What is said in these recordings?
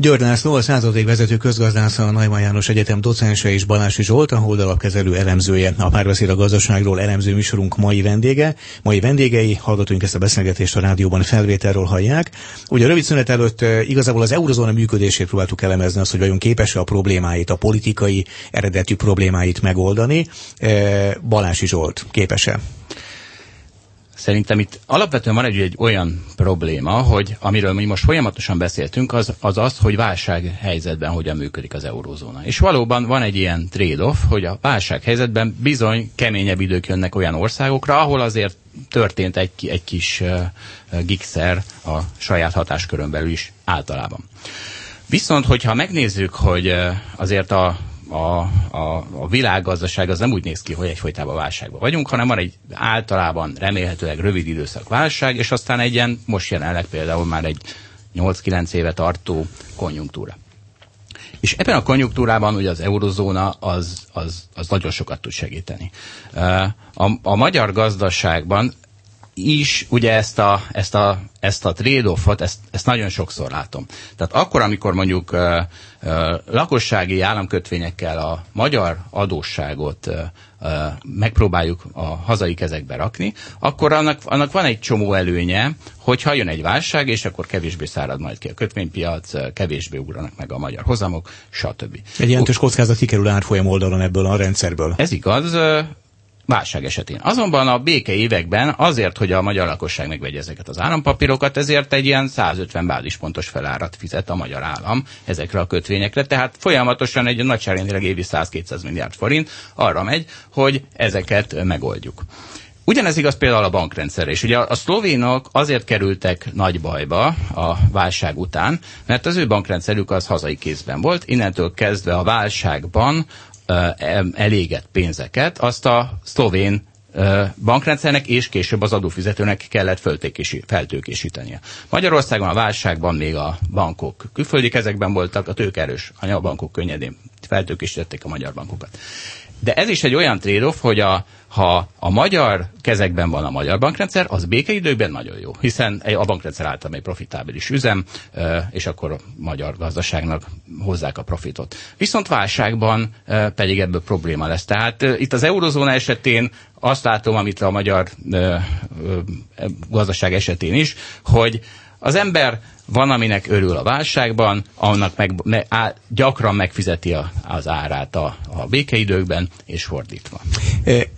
György László, a századig vezető közgazdásza a Najman János Egyetem docense és Balási Zsolt, a holdalapkezelő elemzője. A párbeszéd a gazdaságról elemző műsorunk mai vendége. Mai vendégei, hallgatóink ezt a beszélgetést a rádióban felvételről hallják. Ugye a rövid szünet előtt igazából az eurozóna működését próbáltuk elemezni, azt, hogy vajon képes a problémáit, a politikai eredetű problémáit megoldani. Balási Zsolt képes-e? Szerintem itt alapvetően van egy, egy olyan probléma, hogy amiről mi most folyamatosan beszéltünk, az, az az, hogy válság helyzetben hogyan működik az eurózóna. És valóban van egy ilyen trade-off, hogy a válság helyzetben bizony keményebb idők jönnek olyan országokra, ahol azért történt egy, egy kis uh, gigszer a saját hatáskörön belül is általában. Viszont, hogyha megnézzük, hogy uh, azért a a, a, a világgazdaság az nem úgy néz ki, hogy egyfolytában válságban vagyunk, hanem van egy általában remélhetőleg rövid időszak válság, és aztán egy ilyen, most jelenleg például már egy 8-9 éve tartó konjunktúra. És ebben a konjunktúrában ugye az eurozóna az, az, az nagyon sokat tud segíteni. A, a magyar gazdaságban is ugye ezt a, ezt a, ezt a trade-offot, ezt, ezt nagyon sokszor látom. Tehát akkor, amikor mondjuk uh, uh, lakossági államkötvényekkel a magyar adósságot uh, uh, megpróbáljuk a hazai kezekbe rakni, akkor annak, annak van egy csomó előnye, hogyha jön egy válság, és akkor kevésbé szárad majd ki a kötvénypiac, kevésbé ugranak meg a magyar hozamok, stb. Egy jelentős kockázat kikerül árfolyam oldalon ebből a rendszerből. Ez igaz, válság esetén. Azonban a béke években azért, hogy a magyar lakosság megvegye ezeket az állampapírokat, ezért egy ilyen 150 bázispontos felárat fizet a magyar állam ezekre a kötvényekre, tehát folyamatosan egy nagyságrendileg évi 100-200 milliárd forint arra megy, hogy ezeket megoldjuk. Ugyanez igaz például a bankrendszerre is. Ugye a szlovénok azért kerültek nagy bajba a válság után, mert az ő bankrendszerük az hazai kézben volt, innentől kezdve a válságban elégett pénzeket, azt a szlovén bankrendszernek és később az adófizetőnek kellett feltőkésítenie. Magyarországon a válságban még a bankok külföldi kezekben voltak, a tőkerős anyabankok könnyedén feltőkésítették a magyar bankokat. De ez is egy olyan trade hogy a, ha a magyar kezekben van a magyar bankrendszer, az békeidőkben nagyon jó, hiszen a bankrendszer által egy profitábilis üzem, és akkor a magyar gazdaságnak hozzák a profitot. Viszont válságban pedig ebből probléma lesz. Tehát itt az eurozóna esetén azt látom, amit a magyar gazdaság esetén is, hogy az ember van, aminek örül a válságban, annak meg, me, á, gyakran megfizeti a, az árát a, a békeidőkben, és fordítva.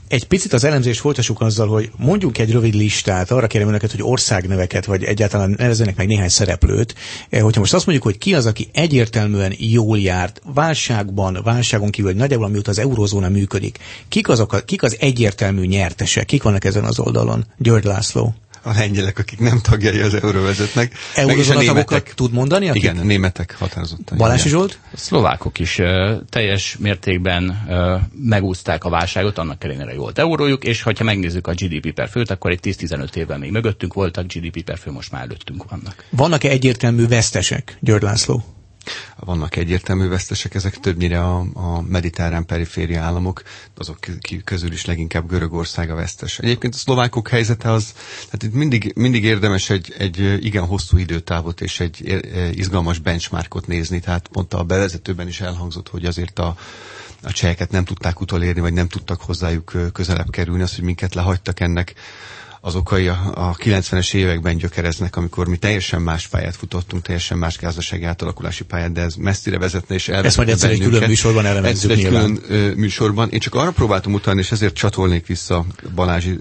Egy picit az elemzést folytassuk azzal, hogy mondjuk egy rövid listát, arra kérem önöket, hogy országneveket, vagy egyáltalán nevezzenek meg néhány szereplőt. Hogyha most azt mondjuk, hogy ki az, aki egyértelműen jól járt válságban, válságon kívül, nagyjából amióta az eurózóna működik, kik, azok, kik az egyértelmű nyertesek, kik vannak ezen az oldalon? György László a lengyelek, akik nem tagjai az euróvezetnek. Eurozóna tagokat tud mondani? Akik? Igen, a németek határozottan. Balási Zsolt? A szlovákok is teljes mértékben uh, megúzták a válságot, annak ellenére volt eurójuk, és ha megnézzük a GDP per főt, akkor egy 10-15 évvel még mögöttünk voltak, GDP per fő most már előttünk vannak. Vannak-e egyértelmű vesztesek, György László? Vannak egyértelmű vesztesek, ezek többnyire a, a mediterrán periféria államok, azok közül is leginkább Görögország a vesztes. Egyébként a szlovákok helyzete az, tehát itt mindig, mindig érdemes egy, egy igen hosszú időtávot és egy izgalmas benchmarkot nézni, tehát pont a bevezetőben is elhangzott, hogy azért a, a cseheket nem tudták utolérni, vagy nem tudtak hozzájuk közelebb kerülni, az, hogy minket lehagytak ennek az okai a, a 90-es években gyökereznek, amikor mi teljesen más pályát futottunk, teljesen más gazdasági átalakulási pályát, de ez messzire vezetne és elvezetne Ezt majd egyszer egy külön műsorban elemezzük egy külön ö, műsorban. Én csak arra próbáltam utalni, és ezért csatolnék vissza Balázsi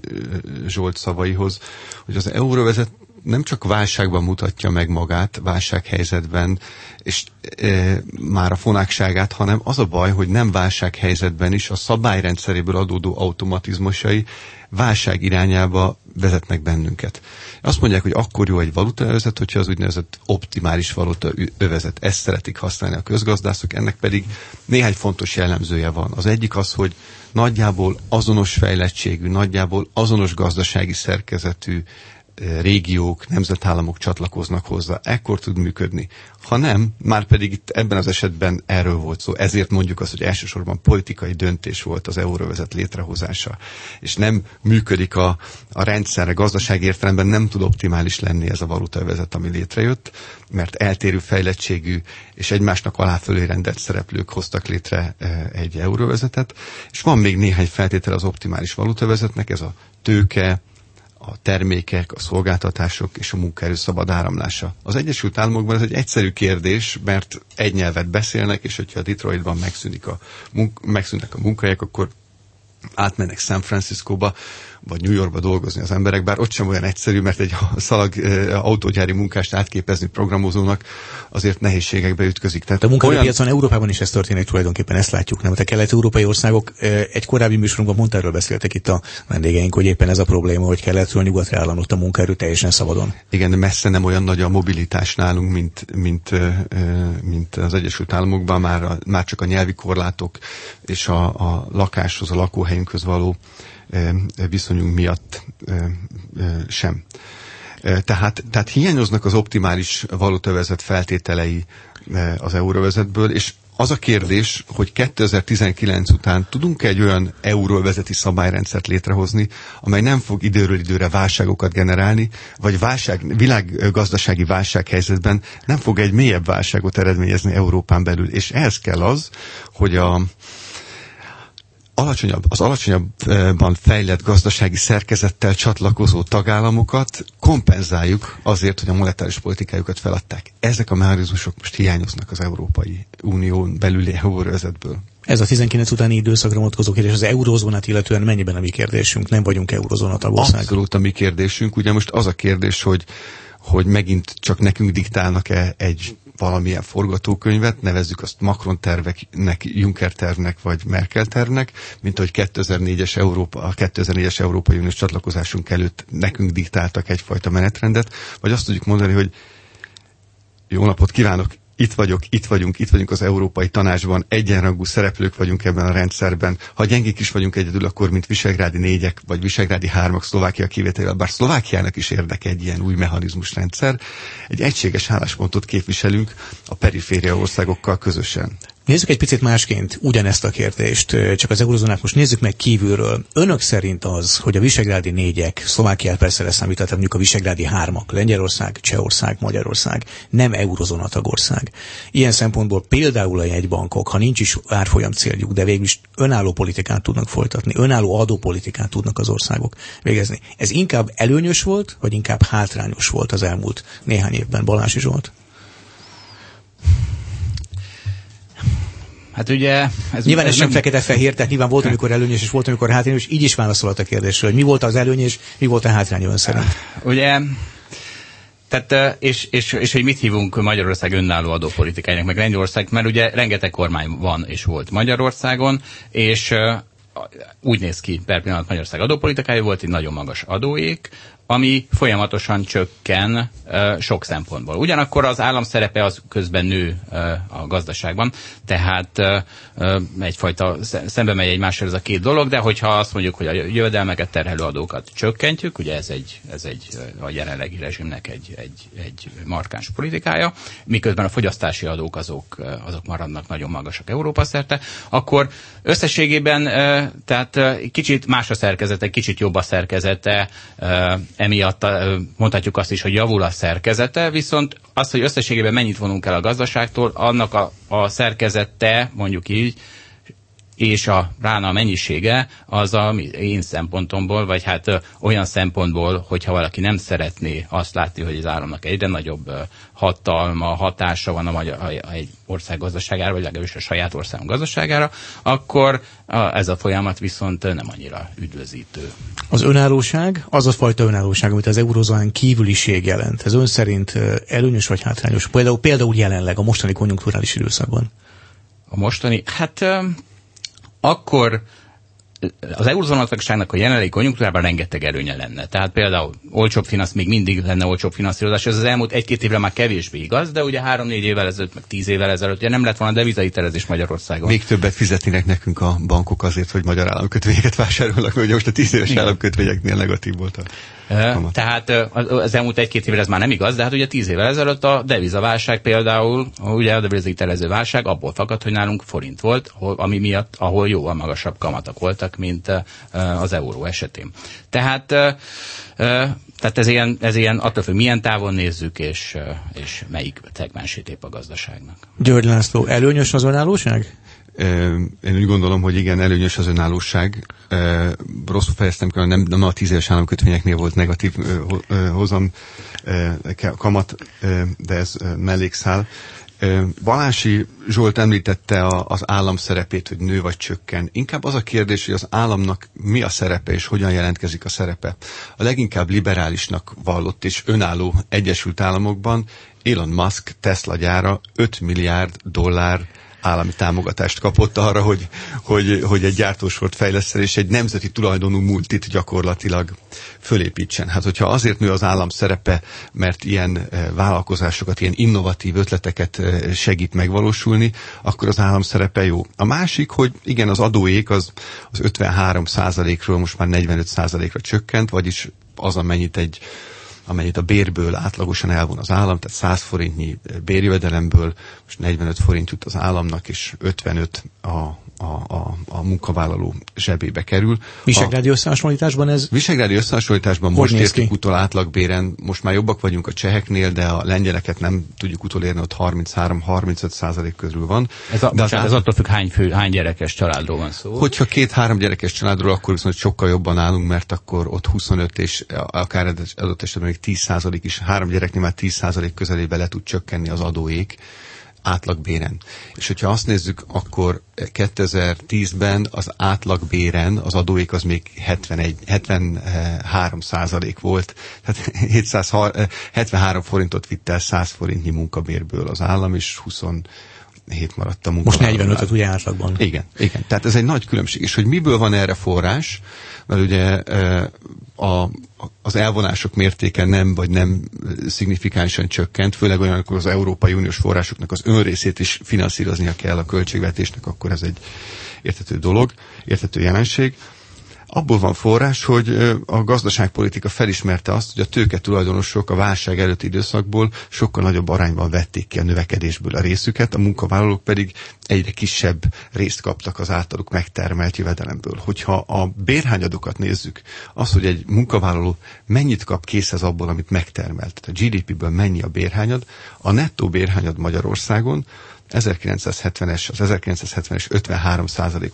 Zsolt szavaihoz, hogy az euróvezet nem csak válságban mutatja meg magát, válsághelyzetben, és e, már a fonákságát, hanem az a baj, hogy nem válsághelyzetben is a szabályrendszeréből adódó automatizmusai válság irányába vezetnek bennünket. Azt mondják, hogy akkor jó egy valutaövezet, hogyha az úgynevezett optimális valuta övezet. Ezt szeretik használni a közgazdászok, ennek pedig néhány fontos jellemzője van. Az egyik az, hogy nagyjából azonos fejlettségű, nagyjából azonos gazdasági szerkezetű régiók, nemzetállamok csatlakoznak hozzá, ekkor tud működni. Ha nem, már pedig itt ebben az esetben erről volt szó. Ezért mondjuk azt, hogy elsősorban politikai döntés volt az euróvezet létrehozása. És nem működik a, a rendszerre, gazdaság értelemben nem tud optimális lenni ez a valutavezet, ami létrejött, mert eltérő fejlettségű és egymásnak aláfölé rendelt szereplők hoztak létre egy euróvezetet. És van még néhány feltétel az optimális valutavezetnek, ez a tőke, a termékek, a szolgáltatások és a munkaerő szabad áramlása. Az Egyesült Államokban ez egy egyszerű kérdés, mert egy nyelvet beszélnek, és hogyha Detroitban megszűnik a munk- megszűnnek a munkahelyek, akkor átmennek San Franciscóba, vagy New Yorkba dolgozni az emberek, bár ott sem olyan egyszerű, mert egy szalag autógyári munkást átképezni programozónak azért nehézségekbe ütközik. Tehát a munkaerőpiacon olyan... Európában is ez történik tulajdonképpen, ezt látjuk, nem? A kelet-európai országok egy korábbi műsorunkban pont erről beszéltek itt a vendégeink, hogy éppen ez a probléma, hogy keletről nyugatra államot a munkaerő teljesen szabadon. Igen, de messze nem olyan nagy a mobilitás nálunk, mint, mint, mint az Egyesült Államokban, már, a, már csak a nyelvi korlátok és a, a lakáshoz, a lakóhelyünkhöz való viszonyunk miatt sem. Tehát, tehát hiányoznak az optimális valutavezet feltételei az euróvezetből, és az a kérdés, hogy 2019 után tudunk-e egy olyan euróvezeti szabályrendszert létrehozni, amely nem fog időről időre válságokat generálni, vagy válság, világgazdasági válsághelyzetben nem fog egy mélyebb válságot eredményezni Európán belül. És ehhez kell az, hogy a, alacsonyabb, az alacsonyabban fejlett gazdasági szerkezettel csatlakozó tagállamokat kompenzáljuk azért, hogy a monetáris politikájukat feladták. Ezek a mechanizmusok most hiányoznak az Európai Unión belüli euróvezetből. Ez a 19 utáni időszakra vonatkozó kérdés, az eurózónát illetően mennyiben a mi kérdésünk? Nem vagyunk eurózóna tagország. Abszolút a mi kérdésünk. Ugye most az a kérdés, hogy hogy megint csak nekünk diktálnak-e egy valamilyen forgatókönyvet, nevezzük azt Macron terveknek, Juncker tervnek vagy Merkel tervnek, mint ahogy 2004-es Európa, a 2004-es Európai Uniós csatlakozásunk előtt nekünk diktáltak egyfajta menetrendet, vagy azt tudjuk mondani, hogy jó napot kívánok, itt vagyok, itt vagyunk, itt vagyunk az Európai Tanácsban, egyenrangú szereplők vagyunk ebben a rendszerben. Ha gyengék is vagyunk egyedül, akkor mint Visegrádi négyek, vagy Visegrádi hármak Szlovákia kivételével, bár Szlovákiának is érdeke egy ilyen új mechanizmusrendszer, egy egységes álláspontot képviselünk a periféria országokkal közösen. Nézzük egy picit másként ugyanezt a kérdést, csak az eurozónát most nézzük meg kívülről. Önök szerint az, hogy a visegrádi négyek, Szlovákiát persze leszámítottak, mondjuk a visegrádi hármak, Lengyelország, Csehország, Magyarország, nem eurozóna tagország. Ilyen szempontból például a jegybankok, ha nincs is árfolyam céljuk, de végül is önálló politikát tudnak folytatni, önálló adópolitikát tudnak az országok végezni. Ez inkább előnyös volt, vagy inkább hátrányos volt az elmúlt néhány évben, Balási Zsolt? Hát ugye... Ez, nyilván ez, ez nem fekete-fehér, tehát nyilván volt, amikor előnyös, és volt, amikor hátrányos, így is válaszolt a kérdésről, hogy mi volt az előny, és mi volt a hátrány ön szerint. Ugye, tehát, és, és, és hogy mit hívunk Magyarország önálló adópolitikájának, meg Lengyelország, mert ugye rengeteg kormány van és volt Magyarországon, és úgy néz ki per pillanat Magyarország adópolitikája, volt egy nagyon magas adóék, ami folyamatosan csökken sok szempontból. Ugyanakkor az állam szerepe az közben nő a gazdaságban, tehát egyfajta szembe megy egymással ez a két dolog, de hogyha azt mondjuk, hogy a jövedelmeket terhelő adókat csökkentjük, ugye ez egy, ez egy a jelenlegi rezsimnek egy, egy, egy markáns politikája, miközben a fogyasztási adók azok, azok maradnak nagyon magasak Európa szerte, akkor összességében tehát kicsit más a szerkezete, kicsit jobb a szerkezete emiatt mondhatjuk azt is, hogy javul a szerkezete, viszont az, hogy összességében mennyit vonunk el a gazdaságtól, annak a, a szerkezete, mondjuk így, és a rána mennyisége az a én szempontomból, vagy hát olyan szempontból, hogyha valaki nem szeretné azt látni, hogy az államnak egyre nagyobb hatalma, hatása van a magyar, egy ország gazdaságára, vagy legalábbis a saját ország gazdaságára, akkor ez a folyamat viszont nem annyira üdvözítő. Az önállóság, az a fajta önállóság, amit az eurozónán kívüliség jelent, ez ön szerint előnyös vagy hátrányos? Például, például jelenleg a mostani konjunkturális időszakban. A mostani, hát akkor az eurozónatagságnak a jelenlegi konjunktúrában rengeteg erőnye lenne. Tehát például olcsóbb finansz, még mindig lenne olcsóbb finanszírozás, ez az elmúlt egy-két évre már kevésbé igaz, de ugye három-négy évvel ezelőtt, meg tíz évvel ezelőtt ugye nem lett volna devizahitelezés Magyarországon. Még többet fizetnének nekünk a bankok azért, hogy magyar államkötvényeket vásárolnak, hogy most a tíz éves államkötvényeknél negatív volt a Kamat. Tehát az elmúlt egy-két évre ez már nem igaz, de hát ugye tíz évvel ezelőtt a devizaválság például, ugye a devizahitelező válság abból fakadt, hogy nálunk forint volt, ami miatt, ahol jóval magasabb kamatok voltak, mint az euró esetén. Tehát tehát ez ilyen, ez ilyen attól függ, milyen távon nézzük, és, és melyik szegmensét épp a gazdaságnak. György László, előnyös az önállóság? Én úgy gondolom, hogy igen, előnyös az önállóság. Rosszul fejeztem ki, nem, nem a tíz éves államkötvényeknél volt negatív hozam kamat, de ez mellékszál. Balási Zsolt említette az állam szerepét, hogy nő vagy csökken. Inkább az a kérdés, hogy az államnak mi a szerepe és hogyan jelentkezik a szerepe. A leginkább liberálisnak vallott és önálló Egyesült Államokban Elon Musk Tesla gyára 5 milliárd dollár állami támogatást kapott arra, hogy, hogy, hogy egy gyártósort fejleszten és egy nemzeti tulajdonú multit gyakorlatilag fölépítsen. Hát hogyha azért nő az állam szerepe, mert ilyen eh, vállalkozásokat, ilyen innovatív ötleteket eh, segít megvalósulni, akkor az állam szerepe jó. A másik, hogy igen, az adóék az, az 53% ról most már 45% ra csökkent, vagyis az, amennyit egy amennyit a bérből átlagosan elvon az állam, tehát 100 forintnyi bérjövedelemből most 45 forint jut az államnak, és 55 a, a, a, a munkavállaló zsebébe kerül. Visegrádi összehasonlításban ez? Visegrádi összehasonlításban most értük utol átlagbéren, most már jobbak vagyunk a cseheknél, de a lengyeleket nem tudjuk utolérni, ott 33-35 százalék közül van. Ez, a, de az, ez attól függ, hány, fő, hány gyerekes családról van szó? Hogyha két-három gyerekes családról, akkor viszont sokkal jobban állunk, mert akkor ott 25 és akár adott esetben még 10 százalék is, három gyereknél már 10 százalék közelébe le tud csökkenni az adóék átlagbéren. És hogyha azt nézzük, akkor 2010-ben az átlagbéren az adóék az még 71, 73 százalék volt, tehát 700, 73 forintot vitt el 100 forintnyi munkabérből az állam, és 20 hét maradt a munka. Most 45-öt ugye átlagban. Igen, igen. Tehát ez egy nagy különbség. És hogy miből van erre forrás, mert ugye a, az elvonások mértéke nem vagy nem szignifikánsan csökkent, főleg olyan, amikor az Európai Uniós forrásoknak az önrészét is finanszíroznia kell a költségvetésnek, akkor ez egy értető dolog, értető jelenség abból van forrás, hogy a gazdaságpolitika felismerte azt, hogy a tőke tulajdonosok a válság előtti időszakból sokkal nagyobb arányban vették ki a növekedésből a részüket, a munkavállalók pedig egyre kisebb részt kaptak az általuk megtermelt jövedelemből. Hogyha a bérhányadokat nézzük, az, hogy egy munkavállaló mennyit kap készhez abból, amit megtermelt, tehát a GDP-ből mennyi a bérhányad, a nettó bérhányad Magyarországon 1970-es, az 1970-es 53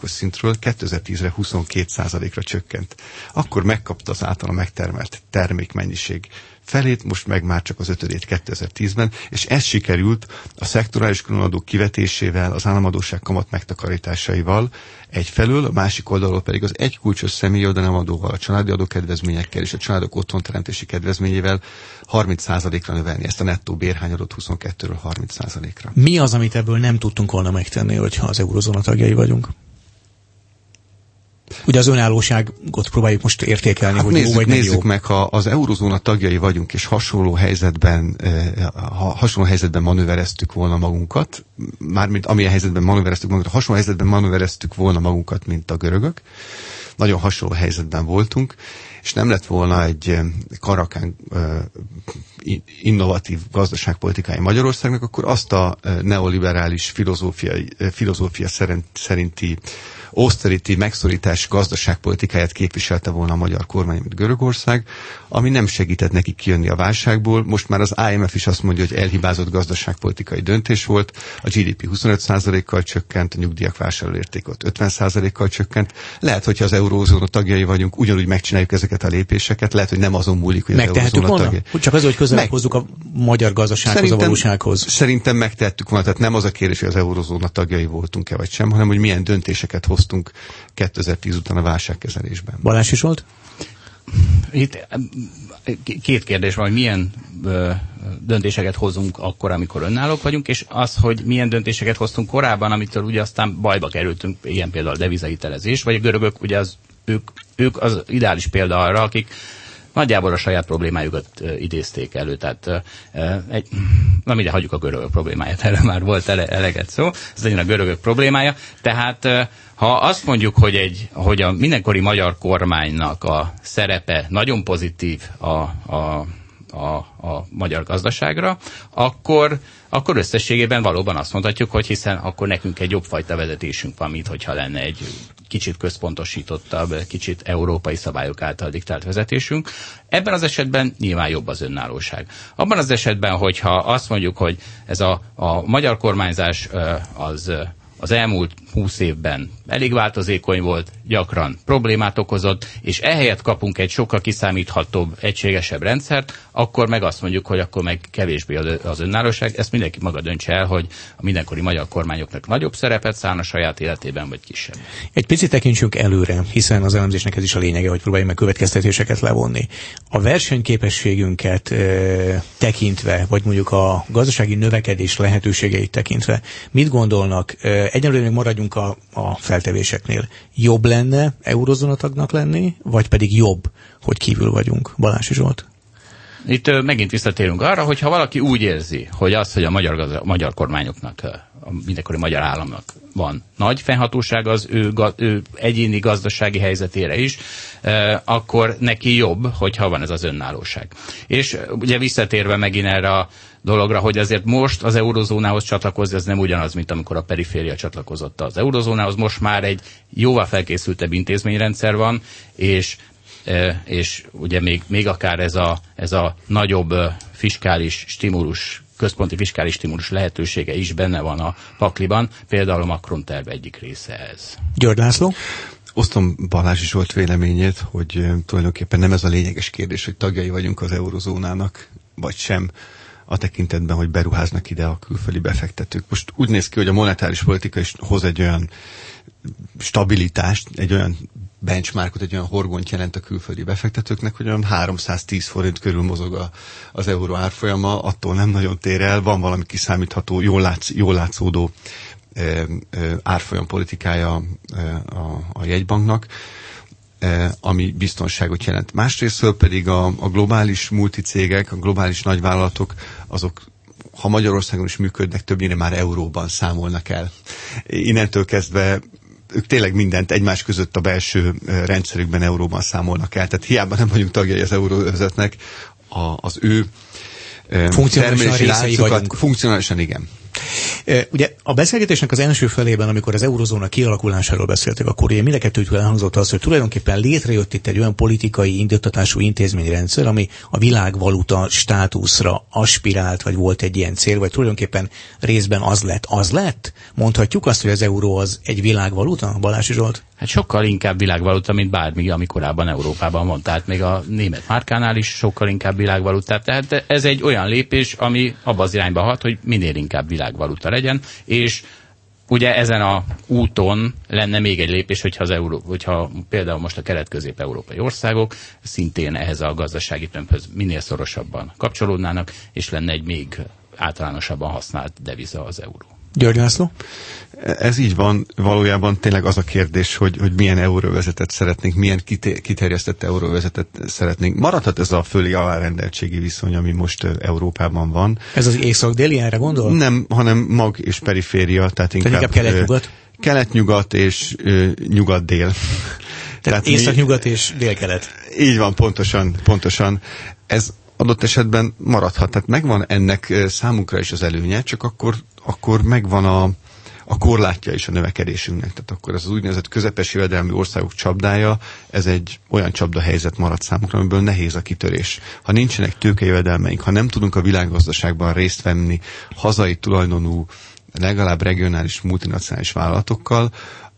os szintről 2010-re 22 ra csökkent. Akkor megkapta az általa megtermelt termékmennyiség felét, most meg már csak az ötödét 2010-ben, és ez sikerült a szektorális különadó kivetésével, az államadóság kamat megtakarításaival egyfelől, a másik oldalról pedig az egy kulcsos személyi jövedelemadóval, a családi adókedvezményekkel és a családok otthonteremtési kedvezményével 30%-ra növelni ezt a nettó bérhányadót 22-ről 30%-ra. Mi az, amit ebből nem tudtunk volna megtenni, hogyha az eurozóna tagjai vagyunk? Ugye az önállóságot próbáljuk most értékelni, hát hogy nézzük, jó vagy nem nézzük jó. meg, ha az eurozóna tagjai vagyunk, és hasonló helyzetben, eh, ha hasonló helyzetben manővereztük volna magunkat, mármint amilyen helyzetben manővereztük magunkat, hasonló helyzetben manővereztük volna magunkat, mint a görögök, nagyon hasonló helyzetben voltunk, és nem lett volna egy eh, karakán eh, innovatív gazdaságpolitikai Magyarországnak, akkor azt a neoliberális filozófia, filozófia szerinti austerity, megszorítás gazdaságpolitikáját képviselte volna a magyar kormány, mint Görögország, ami nem segített neki kijönni a válságból. Most már az IMF is azt mondja, hogy elhibázott gazdaságpolitikai döntés volt, a GDP 25%-kal csökkent, a nyugdíjak vásárlóérték 50%-kal csökkent. Lehet, hogyha az eurózóna tagjai vagyunk, ugyanúgy megcsináljuk ezeket a lépéseket, lehet, hogy nem azon múlik, hogy az eurózóna tagjai. Csak az, hogy közelebb hozzuk a magyar gazdasághoz, szerintem, a valósághoz. Szerintem megtettük volna, tehát nem az a kérdés, hogy az eurózóna tagjai voltunk-e vagy sem, hanem hogy milyen döntéseket hoztunk 2010 után a válságkezelésben. Balázs is volt? itt két kérdés van, hogy milyen ö, döntéseket hozunk akkor, amikor önállók vagyunk, és az, hogy milyen döntéseket hoztunk korábban, amitől ugye aztán bajba kerültünk, ilyen például a devizahitelezés, vagy a görögök, ugye az, ők, ők az ideális példa arra, akik nagyjából a saját problémájukat idézték elő. Tehát egy, na mindjárt hagyjuk a görögök problémáját, erre már volt ele, eleget szó, ez legyen a görögök problémája. Tehát ha azt mondjuk, hogy, egy, hogy a mindenkori magyar kormánynak a szerepe nagyon pozitív a, a a, a magyar gazdaságra, akkor, akkor összességében valóban azt mondhatjuk, hogy hiszen akkor nekünk egy jobb fajta vezetésünk van, mint hogyha lenne egy kicsit központosítottabb, kicsit európai szabályok által diktált vezetésünk. Ebben az esetben nyilván jobb az önállóság. Abban az esetben, hogyha azt mondjuk, hogy ez a, a magyar kormányzás az az elmúlt húsz évben elég változékony volt, gyakran problémát okozott, és ehelyett kapunk egy sokkal kiszámíthatóbb, egységesebb rendszert, akkor meg azt mondjuk, hogy akkor meg kevésbé az önállóság. Ezt mindenki maga döntse el, hogy a mindenkori magyar kormányoknak nagyobb szerepet szállna a saját életében, vagy kisebb. Egy picit tekintsünk előre, hiszen az elemzésnek ez is a lényege, hogy próbáljunk meg következtetéseket levonni. A versenyképességünket e, tekintve, vagy mondjuk a gazdasági növekedés lehetőségeit tekintve, mit gondolnak? E, egyelőre még maradjunk a, a feltevéseknél. Jobb lenne eurozónatagnak lenni, vagy pedig jobb, hogy kívül vagyunk? Balási Zsolt. Itt megint visszatérünk arra, hogy ha valaki úgy érzi, hogy az, hogy a magyar, gazda, magyar kormányoknak, a mindenkori magyar államnak van nagy fennhatóság az ő, ő egyéni gazdasági helyzetére is, akkor neki jobb, hogyha van ez az önállóság. És ugye visszatérve megint erre a dologra, hogy azért most az eurozónához csatlakozni, ez nem ugyanaz, mint amikor a periféria csatlakozott az eurozónához. Most már egy jóval felkészültebb intézményrendszer van, és és ugye még, még akár ez a, ez a nagyobb fiskális stimulus központi fiskális stimulus lehetősége is benne van a pakliban, például a Macron terv egyik része ez. György László? Osztom Balázs volt véleményét, hogy tulajdonképpen nem ez a lényeges kérdés, hogy tagjai vagyunk az eurozónának, vagy sem a tekintetben, hogy beruháznak ide a külföldi befektetők. Most úgy néz ki, hogy a monetáris politika is hoz egy olyan stabilitást, egy olyan benchmarkot, egy olyan horgont jelent a külföldi befektetőknek, hogy olyan 310 forint körül mozog a, az euró árfolyama, attól nem nagyon tér el, van valami kiszámítható, jól, látsz, jól látszódó e, e, árfolyam politikája e, a, a jegybanknak, ami biztonságot jelent. Másrésztől pedig a, a globális multicégek, a globális nagyvállalatok, azok ha Magyarországon is működnek, többnyire már euróban számolnak el. Innentől kezdve ők tényleg mindent egymás között a belső rendszerükben euróban számolnak el. Tehát hiába nem vagyunk tagjai az euróvezetnek, az ő funkcionálisan részei vagyunk. Funkcionálisan igen. Ugye a beszélgetésnek az első felében, amikor az eurozóna kialakulásáról beszéltek, akkor ugye mind a kettőtől elhangzott az, hogy tulajdonképpen létrejött itt egy olyan politikai indítatású intézményrendszer, ami a világvaluta státuszra aspirált, vagy volt egy ilyen cél, vagy tulajdonképpen részben az lett. Az lett? Mondhatjuk azt, hogy az euró az egy világvaluta, Balási Zsolt? Hát sokkal inkább világvaluta, mint bármi, ami korábban Európában van. Tehát még a német márkánál is sokkal inkább világvaluta. Tehát ez egy olyan lépés, ami abba az irányba hat, hogy minél inkább világvaluta legyen, és ugye ezen a úton lenne még egy lépés, hogyha, az Euró, hogyha például most a kelet-közép-európai országok szintén ehhez a gazdasági tömbhöz minél szorosabban kapcsolódnának, és lenne egy még általánosabban használt deviza az euró. György László? Ez így van, valójában tényleg az a kérdés, hogy, hogy milyen euróvezetet szeretnénk, milyen kiterjesztett euróvezetet szeretnénk. Maradhat ez a föli alárendeltségi viszony, ami most Európában van. Ez az észak-déli, erre gondol? Nem, hanem mag és periféria, tehát inkább, tehát inkább kelet-nyugat? Kelet-nyugat és nyugat-dél. Tehát, tehát észak-nyugat és dél-kelet. Így van, pontosan, pontosan. Ez adott esetben maradhat. Tehát megvan ennek számunkra is az előnye, csak akkor, akkor megvan a, a korlátja is a növekedésünknek. Tehát akkor ez az úgynevezett közepes jövedelmi országok csapdája, ez egy olyan csapda helyzet marad számunkra, amiből nehéz a kitörés. Ha nincsenek tőkejövedelmeink, ha nem tudunk a világgazdaságban részt venni hazai tulajdonú, legalább regionális multinacionális vállalatokkal,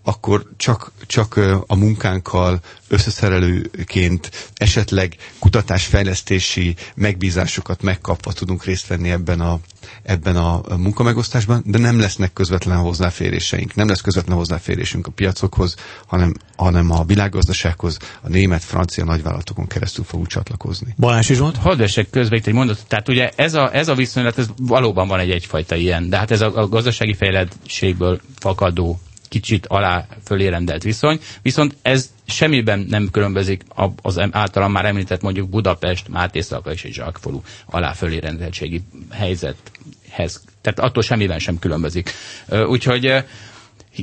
akkor csak, csak a munkánkkal összeszerelőként esetleg kutatásfejlesztési megbízásokat megkapva tudunk részt venni ebben a, ebben a munkamegosztásban, de nem lesznek közvetlen hozzáféréseink. Nem lesz közvetlen hozzáférésünk a piacokhoz, hanem, hanem a világgazdasághoz, a német, francia nagyvállalatokon keresztül fogunk csatlakozni. Balázs is volt? Hadd esek közbe itt egy mondat. Tehát ugye ez a, ez a viszonylat, ez valóban van egy egyfajta ilyen, de hát ez a, a gazdasági fejlettségből fakadó kicsit alá fölé rendelt viszony, viszont ez semmiben nem különbözik az általam már említett mondjuk Budapest, Mátészalka és egy zsákfalú alá fölé rendeltségi helyzethez. Tehát attól semmiben sem különbözik. Úgyhogy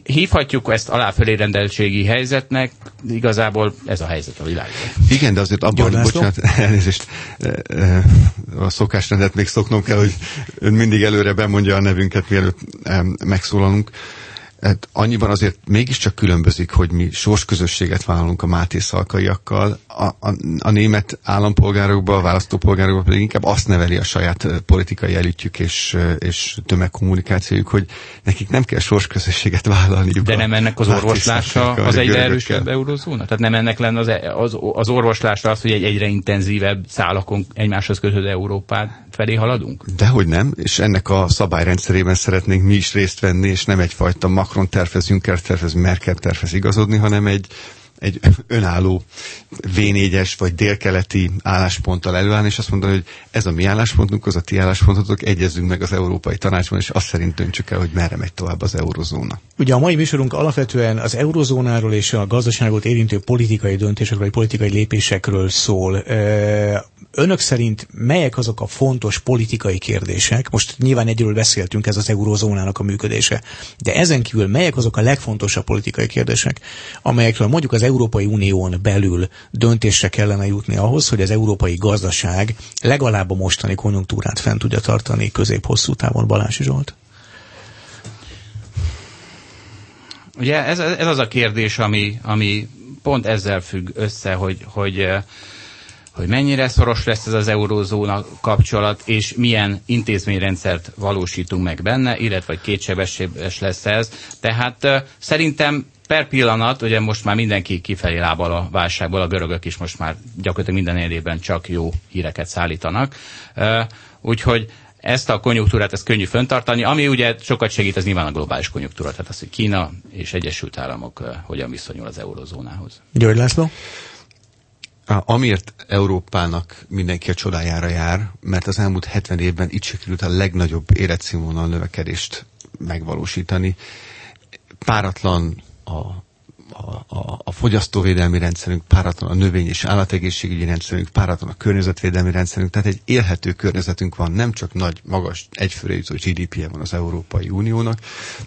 hívhatjuk ezt aláfölé rendeltségi helyzetnek, igazából ez a helyzet a világban. Igen, de azért abban, hogy bocsánat, elnézést, a szokásrendet még szoknom kell, hogy ön mindig előre bemondja a nevünket, mielőtt megszólalunk. Hát annyiban azért mégiscsak különbözik, hogy mi sorsközösséget vállalunk a Máté szalkaiakkal, a, a, a német állampolgárokba, a választópolgárokba pedig inkább azt neveli a saját politikai elitjük és, és tömegkommunikációjuk, hogy nekik nem kell sorsközösséget vállalniuk. De nem ennek az orvoslása az egyre erősebb eurozóna? Tehát nem ennek lenne az, e- az, az orvoslása az, hogy egy egyre intenzívebb szálakon egymáshoz kötődő Európát felé haladunk? Dehogy nem, és ennek a szabályrendszerében szeretnénk mi is részt venni, és nem egyfajta Macron tervez, Juncker tervez, Merkel tervez igazodni, hanem egy egy önálló V4-es vagy délkeleti állásponttal előállni, és azt mondani, hogy ez a mi álláspontunk, az a ti álláspontotok, egyezünk meg az Európai Tanácsban, és azt szerint döntsük el, hogy merre megy tovább az eurozóna. Ugye a mai műsorunk alapvetően az eurozónáról és a gazdaságot érintő politikai döntésekről, vagy politikai lépésekről szól. Önök szerint melyek azok a fontos politikai kérdések? Most nyilván egyről beszéltünk, ez az eurozónának a működése. De ezen kívül melyek azok a legfontosabb politikai kérdések, amelyekről mondjuk az Európai Unión belül döntésre kellene jutni ahhoz, hogy az európai gazdaság legalább a mostani konjunktúrát fent tudja tartani közép-hosszú távon, Balási Zsolt? Ugye ez, ez az a kérdés, ami, ami pont ezzel függ össze, hogy, hogy hogy mennyire szoros lesz ez az eurózóna kapcsolat, és milyen intézményrendszert valósítunk meg benne, illetve hogy kétsebességes lesz ez. Tehát uh, szerintem per pillanat, ugye most már mindenki kifelé lábal a válságból, a görögök is most már gyakorlatilag minden évben csak jó híreket szállítanak. Úgyhogy ezt a konjunktúrát, ezt könnyű föntartani. Ami ugye sokat segít, az nyilván a globális konjunktúra, tehát az, hogy Kína és Egyesült Államok hogyan viszonyul az eurozónához. György László? Amiért Európának mindenki a csodájára jár, mert az elmúlt 70 évben itt sikerült a legnagyobb életszínvonal növekedést megvalósítani. Páratlan a, a, a, a fogyasztóvédelmi rendszerünk, páratlan a növény- és állategészségügyi rendszerünk, páratlan a környezetvédelmi rendszerünk, tehát egy élhető környezetünk van, nem csak nagy, magas, egyfőre jutó GDP-je van az Európai Uniónak,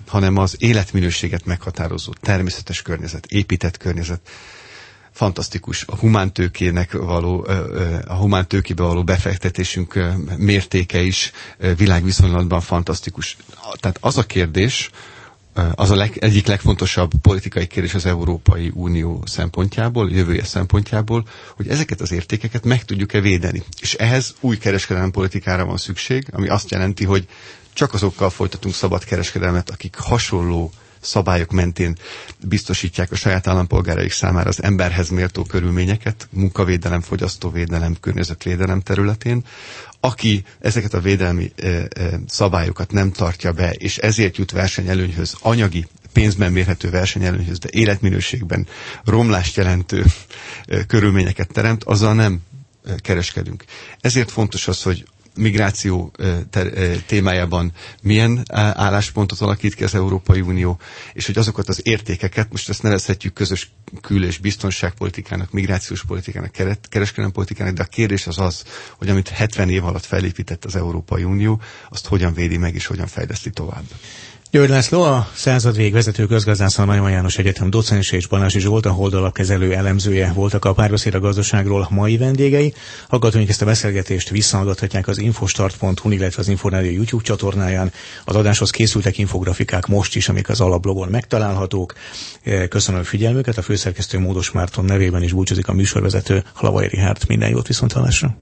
hanem az életminőséget meghatározó természetes környezet, épített környezet, fantasztikus a humántőkének való, a humántőkébe való befektetésünk mértéke is világviszonylatban fantasztikus. Tehát az a kérdés, az a leg, egyik legfontosabb politikai kérdés az Európai Unió szempontjából, jövője szempontjából, hogy ezeket az értékeket meg tudjuk-e védeni. És ehhez új kereskedelmi politikára van szükség, ami azt jelenti, hogy csak azokkal folytatunk szabad kereskedelmet, akik hasonló szabályok mentén biztosítják a saját állampolgáraik számára az emberhez méltó körülményeket, munkavédelem, fogyasztóvédelem, környezetvédelem területén. Aki ezeket a védelmi szabályokat nem tartja be, és ezért jut versenyelőnyhöz, anyagi pénzben mérhető versenyelőnyhöz, de életminőségben romlást jelentő körülményeket teremt, azzal nem kereskedünk. Ezért fontos az, hogy migráció témájában milyen álláspontot alakít ki az Európai Unió, és hogy azokat az értékeket, most ezt nevezhetjük közös kül- és biztonságpolitikának, migrációs politikának, kereskedelmi politikának, de a kérdés az az, hogy amit 70 év alatt felépített az Európai Unió, azt hogyan védi meg és hogyan fejleszti tovább. György László, a század vezető közgazdász a Nagyman János Egyetem docense és Banási Zsolt, a holdalapkezelő elemzője voltak a párbeszéd a gazdaságról mai vendégei. Hallgatóink ezt a beszélgetést visszahallgathatják az infostart.hu, illetve az Inforádió YouTube csatornáján. Az adáshoz készültek infografikák most is, amik az alaplogon megtalálhatók. Köszönöm a figyelmüket, a főszerkesztő Módos Márton nevében is búcsúzik a műsorvezető Hlavai Rihárd. Minden jót viszont hallásra.